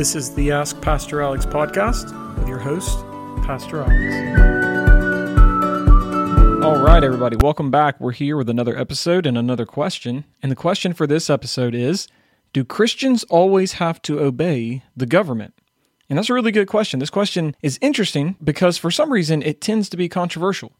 This is the Ask Pastor Alex podcast with your host, Pastor Alex. All right, everybody, welcome back. We're here with another episode and another question. And the question for this episode is Do Christians always have to obey the government? And that's a really good question. This question is interesting because for some reason it tends to be controversial.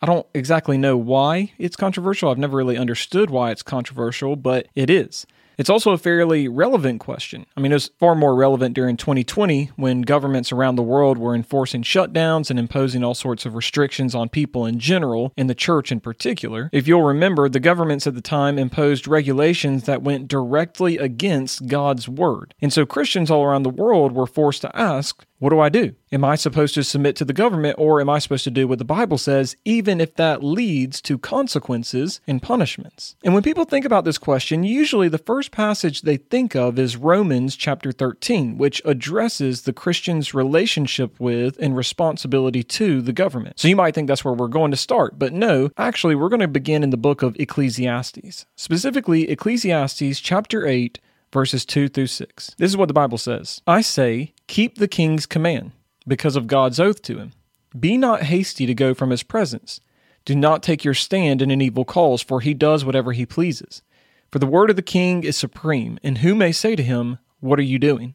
I don't exactly know why it's controversial. I've never really understood why it's controversial, but it is. It's also a fairly relevant question. I mean, it was far more relevant during 2020 when governments around the world were enforcing shutdowns and imposing all sorts of restrictions on people in general, and the church in particular. If you'll remember, the governments at the time imposed regulations that went directly against God's word. And so Christians all around the world were forced to ask, what do I do? Am I supposed to submit to the government or am I supposed to do what the Bible says, even if that leads to consequences and punishments? And when people think about this question, usually the first passage they think of is Romans chapter 13, which addresses the Christian's relationship with and responsibility to the government. So you might think that's where we're going to start, but no, actually, we're going to begin in the book of Ecclesiastes, specifically Ecclesiastes chapter 8 verses 2 through 6. This is what the Bible says I say, keep the king's command, because of God's oath to him. Be not hasty to go from his presence. Do not take your stand in an evil cause, for he does whatever he pleases. For the word of the king is supreme, and who may say to him, What are you doing?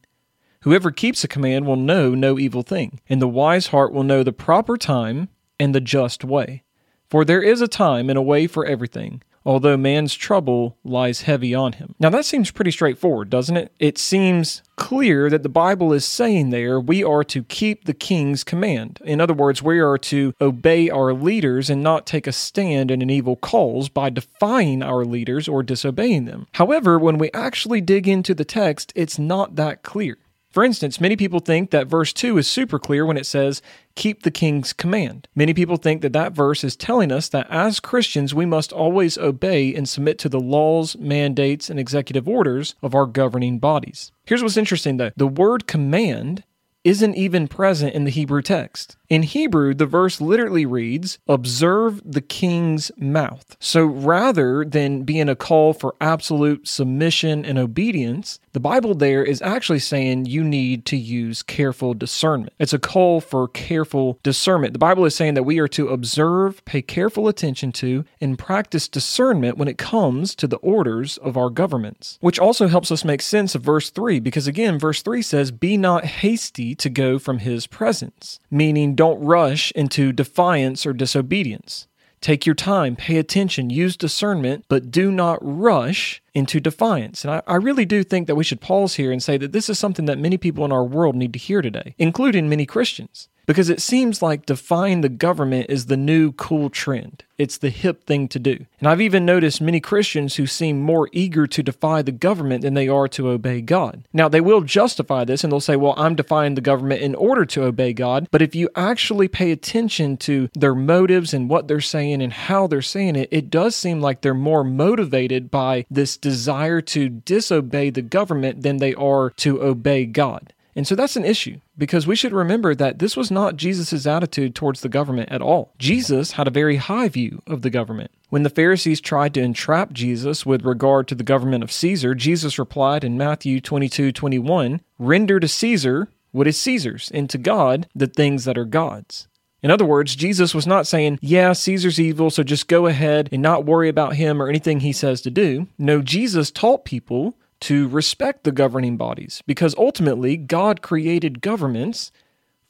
Whoever keeps a command will know no evil thing, and the wise heart will know the proper time and the just way. For there is a time and a way for everything, although man's trouble lies heavy on him. Now, that seems pretty straightforward, doesn't it? It seems clear that the Bible is saying there we are to keep the king's command. In other words, we are to obey our leaders and not take a stand in an evil cause by defying our leaders or disobeying them. However, when we actually dig into the text, it's not that clear. For instance, many people think that verse 2 is super clear when it says, keep the king's command. Many people think that that verse is telling us that as Christians, we must always obey and submit to the laws, mandates, and executive orders of our governing bodies. Here's what's interesting though the word command isn't even present in the Hebrew text. In Hebrew, the verse literally reads, Observe the king's mouth. So rather than being a call for absolute submission and obedience, the Bible there is actually saying you need to use careful discernment. It's a call for careful discernment. The Bible is saying that we are to observe, pay careful attention to, and practice discernment when it comes to the orders of our governments. Which also helps us make sense of verse 3, because again, verse 3 says, Be not hasty to go from his presence, meaning don't rush into defiance or disobedience. Take your time, pay attention, use discernment, but do not rush into defiance. And I, I, really do think that we should pause here and say that this is something that many people in our world need to hear today, including many Christians because it seems like defying the government is the new cool trend. It's the hip thing to do. And I've even noticed many Christians who seem more eager to defy the government than they are to obey God. Now, they will justify this and they'll say, well, I'm defying the government in order to obey God. But if you actually pay attention to their motives and what they're saying and how they're saying it, it does seem like they're more motivated by this desire to disobey the government than they are to obey God. And so that's an issue because we should remember that this was not Jesus' attitude towards the government at all. Jesus had a very high view of the government. When the Pharisees tried to entrap Jesus with regard to the government of Caesar, Jesus replied in Matthew 22 21, Render to Caesar what is Caesar's, and to God the things that are God's. In other words, Jesus was not saying, Yeah, Caesar's evil, so just go ahead and not worry about him or anything he says to do. No, Jesus taught people to respect the governing bodies because ultimately God created governments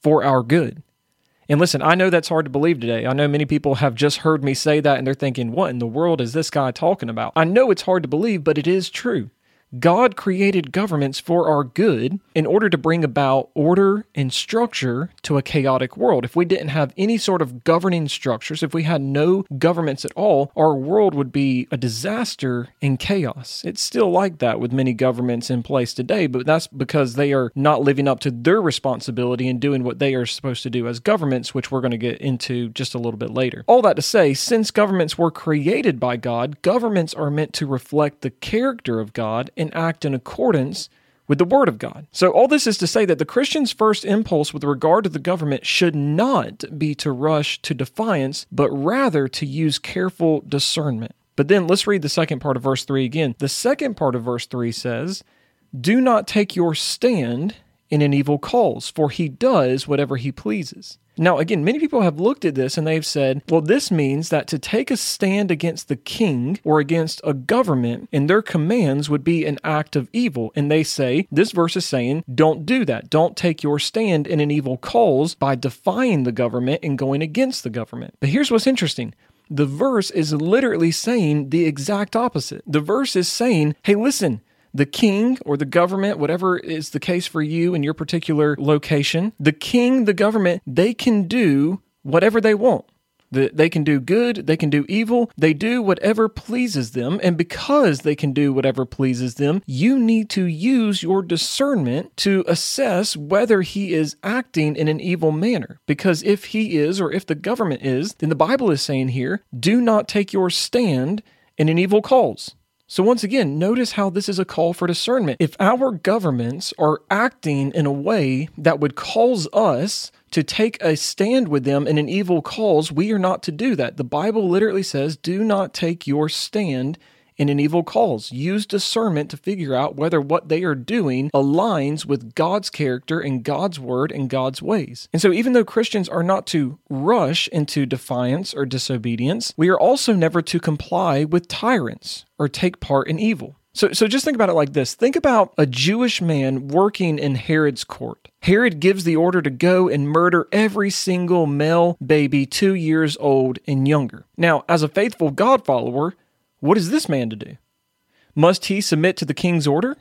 for our good. And listen, I know that's hard to believe today. I know many people have just heard me say that and they're thinking, what in the world is this guy talking about? I know it's hard to believe, but it is true. God created governments for our good in order to bring about order and structure to a chaotic world. If we didn't have any sort of governing structures, if we had no governments at all, our world would be a disaster and chaos. It's still like that with many governments in place today, but that's because they are not living up to their responsibility and doing what they are supposed to do as governments, which we're going to get into just a little bit later. All that to say, since governments were created by God, governments are meant to reflect the character of God and act in accordance with the Word of God. So, all this is to say that the Christian's first impulse with regard to the government should not be to rush to defiance, but rather to use careful discernment. But then let's read the second part of verse 3 again. The second part of verse 3 says, Do not take your stand in an evil cause, for he does whatever he pleases. Now, again, many people have looked at this and they've said, well, this means that to take a stand against the king or against a government and their commands would be an act of evil. And they say, this verse is saying, don't do that. Don't take your stand in an evil cause by defying the government and going against the government. But here's what's interesting the verse is literally saying the exact opposite. The verse is saying, hey, listen, the king or the government, whatever is the case for you in your particular location, the king, the government, they can do whatever they want. They can do good, they can do evil, they do whatever pleases them. And because they can do whatever pleases them, you need to use your discernment to assess whether he is acting in an evil manner. Because if he is, or if the government is, then the Bible is saying here, do not take your stand in an evil cause. So, once again, notice how this is a call for discernment. If our governments are acting in a way that would cause us to take a stand with them in an evil cause, we are not to do that. The Bible literally says, do not take your stand in an evil cause. Use discernment to figure out whether what they are doing aligns with God's character and God's word and God's ways. And so, even though Christians are not to rush into defiance or disobedience, we are also never to comply with tyrants or take part in evil. So, so just think about it like this. Think about a Jewish man working in Herod's court. Herod gives the order to go and murder every single male baby two years old and younger. Now, as a faithful God follower, what is this man to do? Must he submit to the king's order?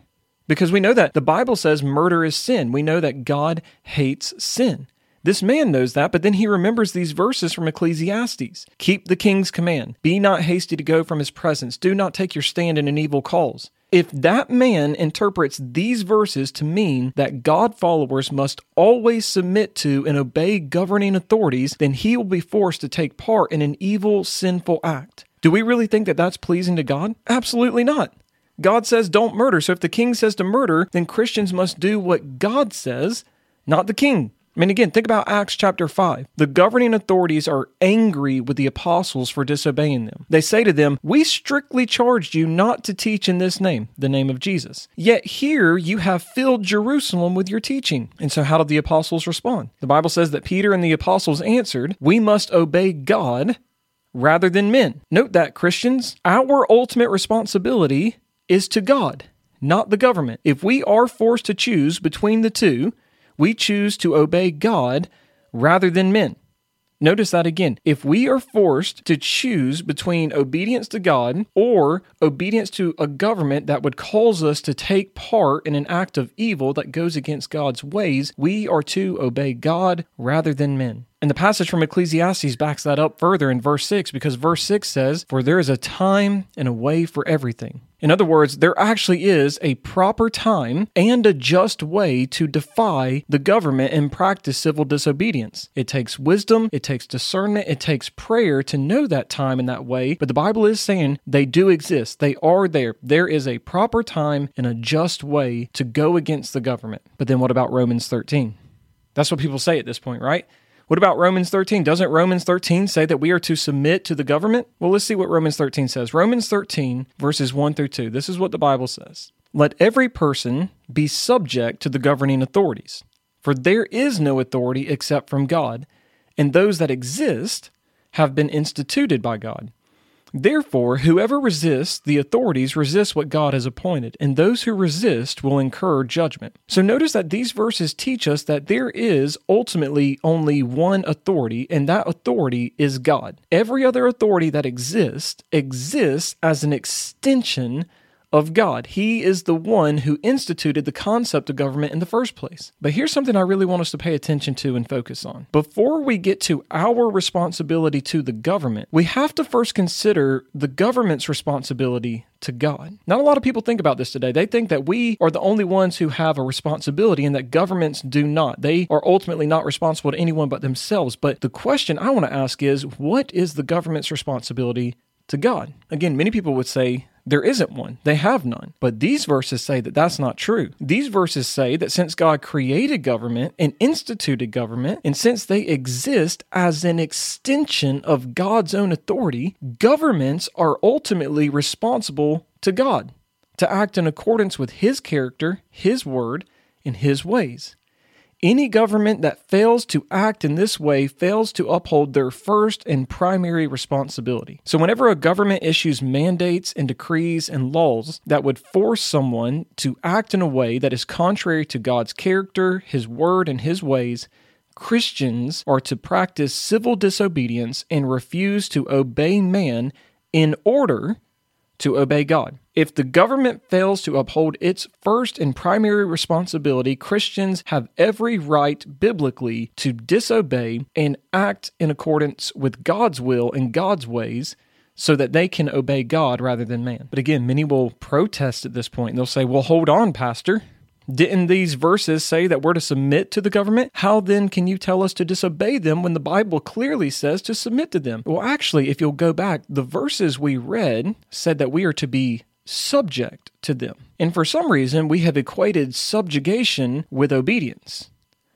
Because we know that the Bible says murder is sin. We know that God hates sin. This man knows that, but then he remembers these verses from Ecclesiastes. Keep the king's command. Be not hasty to go from his presence. Do not take your stand in an evil cause. If that man interprets these verses to mean that God followers must always submit to and obey governing authorities, then he will be forced to take part in an evil, sinful act. Do we really think that that's pleasing to God? Absolutely not. God says don't murder. So if the king says to murder, then Christians must do what God says, not the king. I mean, again, think about Acts chapter 5. The governing authorities are angry with the apostles for disobeying them. They say to them, We strictly charged you not to teach in this name, the name of Jesus. Yet here you have filled Jerusalem with your teaching. And so, how did the apostles respond? The Bible says that Peter and the apostles answered, We must obey God rather than men. Note that, Christians, our ultimate responsibility is to God, not the government. If we are forced to choose between the two, we choose to obey God rather than men. Notice that again. If we are forced to choose between obedience to God or obedience to a government that would cause us to take part in an act of evil that goes against God's ways, we are to obey God rather than men. And the passage from Ecclesiastes backs that up further in verse 6 because verse 6 says, For there is a time and a way for everything. In other words, there actually is a proper time and a just way to defy the government and practice civil disobedience. It takes wisdom, it takes discernment, it takes prayer to know that time and that way, but the Bible is saying they do exist. They are there. There is a proper time and a just way to go against the government. But then what about Romans 13? That's what people say at this point, right? What about Romans 13? Doesn't Romans 13 say that we are to submit to the government? Well, let's see what Romans 13 says. Romans 13, verses 1 through 2. This is what the Bible says Let every person be subject to the governing authorities, for there is no authority except from God, and those that exist have been instituted by God. Therefore, whoever resists the authorities resists what God has appointed, and those who resist will incur judgment. So notice that these verses teach us that there is ultimately only one authority, and that authority is God. Every other authority that exists exists as an extension of God. He is the one who instituted the concept of government in the first place. But here's something I really want us to pay attention to and focus on. Before we get to our responsibility to the government, we have to first consider the government's responsibility to God. Not a lot of people think about this today. They think that we are the only ones who have a responsibility and that governments do not. They are ultimately not responsible to anyone but themselves. But the question I want to ask is what is the government's responsibility to God? Again, many people would say there isn't one. They have none. But these verses say that that's not true. These verses say that since God created government and instituted government, and since they exist as an extension of God's own authority, governments are ultimately responsible to God to act in accordance with His character, His word, and His ways. Any government that fails to act in this way fails to uphold their first and primary responsibility. So, whenever a government issues mandates and decrees and laws that would force someone to act in a way that is contrary to God's character, His word, and His ways, Christians are to practice civil disobedience and refuse to obey man in order to obey God. If the government fails to uphold its first and primary responsibility, Christians have every right biblically to disobey and act in accordance with God's will and God's ways so that they can obey God rather than man. But again, many will protest at this point and they'll say, Well, hold on, Pastor. Didn't these verses say that we're to submit to the government? How then can you tell us to disobey them when the Bible clearly says to submit to them? Well, actually, if you'll go back, the verses we read said that we are to be subject to them. And for some reason, we have equated subjugation with obedience.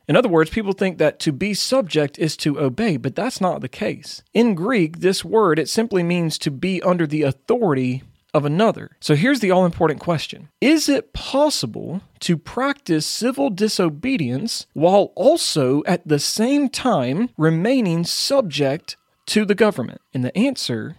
In other words, people think that to be subject is to obey, but that's not the case. In Greek, this word, it simply means to be under the authority of another. So here's the all important question Is it possible to practice civil disobedience while also at the same time remaining subject to the government? And the answer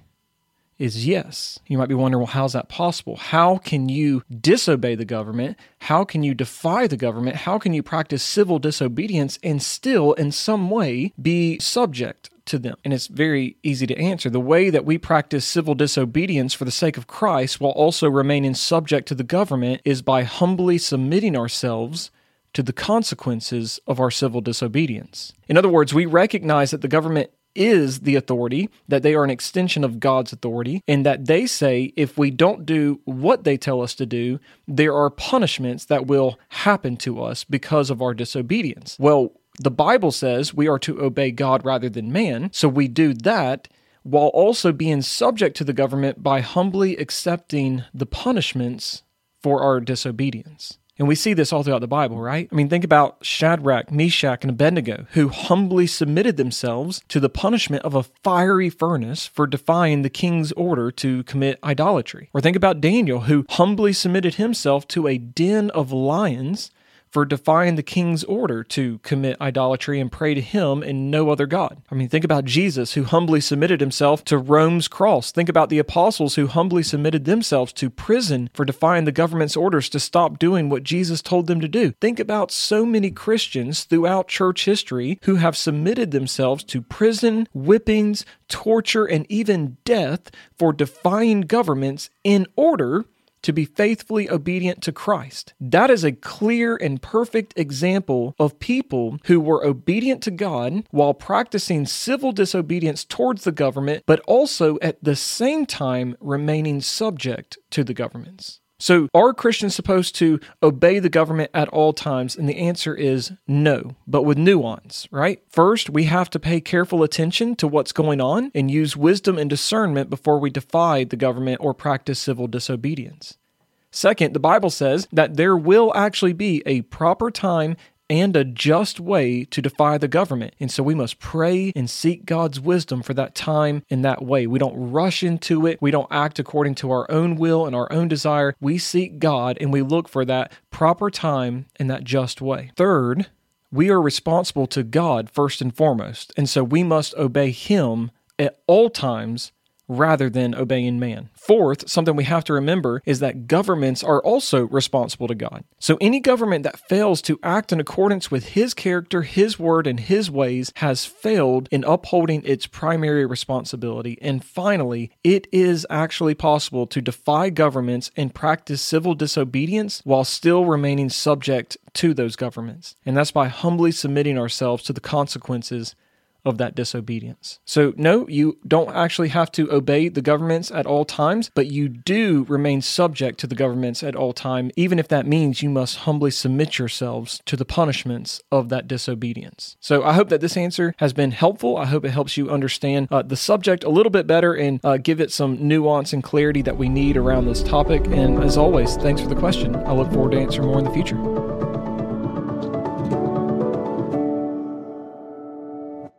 is yes. You might be wondering, well, how's that possible? How can you disobey the government? How can you defy the government? How can you practice civil disobedience and still, in some way, be subject to them? And it's very easy to answer. The way that we practice civil disobedience for the sake of Christ while also remaining subject to the government is by humbly submitting ourselves to the consequences of our civil disobedience. In other words, we recognize that the government is the authority, that they are an extension of God's authority, and that they say if we don't do what they tell us to do, there are punishments that will happen to us because of our disobedience. Well, the Bible says we are to obey God rather than man, so we do that while also being subject to the government by humbly accepting the punishments for our disobedience. And we see this all throughout the Bible, right? I mean, think about Shadrach, Meshach, and Abednego, who humbly submitted themselves to the punishment of a fiery furnace for defying the king's order to commit idolatry. Or think about Daniel, who humbly submitted himself to a den of lions for defying the king's order to commit idolatry and pray to him and no other God. I mean, think about Jesus, who humbly submitted himself to Rome's cross. Think about the apostles who humbly submitted themselves to prison for defying the government's orders to stop doing what Jesus told them to do. Think about so many Christians throughout church history who have submitted themselves to prison, whippings, torture, and even death for defying governments in order to be faithfully obedient to Christ. That is a clear and perfect example of people who were obedient to God while practicing civil disobedience towards the government, but also at the same time remaining subject to the governments. So, are Christians supposed to obey the government at all times? And the answer is no, but with nuance, right? First, we have to pay careful attention to what's going on and use wisdom and discernment before we defy the government or practice civil disobedience. Second, the Bible says that there will actually be a proper time and a just way to defy the government. And so we must pray and seek God's wisdom for that time in that way. We don't rush into it. We don't act according to our own will and our own desire. We seek God and we look for that proper time in that just way. Third, we are responsible to God first and foremost. And so we must obey Him at all times rather than obeying man. Fourth, something we have to remember is that governments are also responsible to God. So any government that fails to act in accordance with his character, his word, and his ways has failed in upholding its primary responsibility. And finally, it is actually possible to defy governments and practice civil disobedience while still remaining subject to those governments. And that's by humbly submitting ourselves to the consequences of that disobedience. So, no, you don't actually have to obey the governments at all times, but you do remain subject to the governments at all time, even if that means you must humbly submit yourselves to the punishments of that disobedience. So, I hope that this answer has been helpful. I hope it helps you understand uh, the subject a little bit better and uh, give it some nuance and clarity that we need around this topic. And as always, thanks for the question. I look forward to answering more in the future.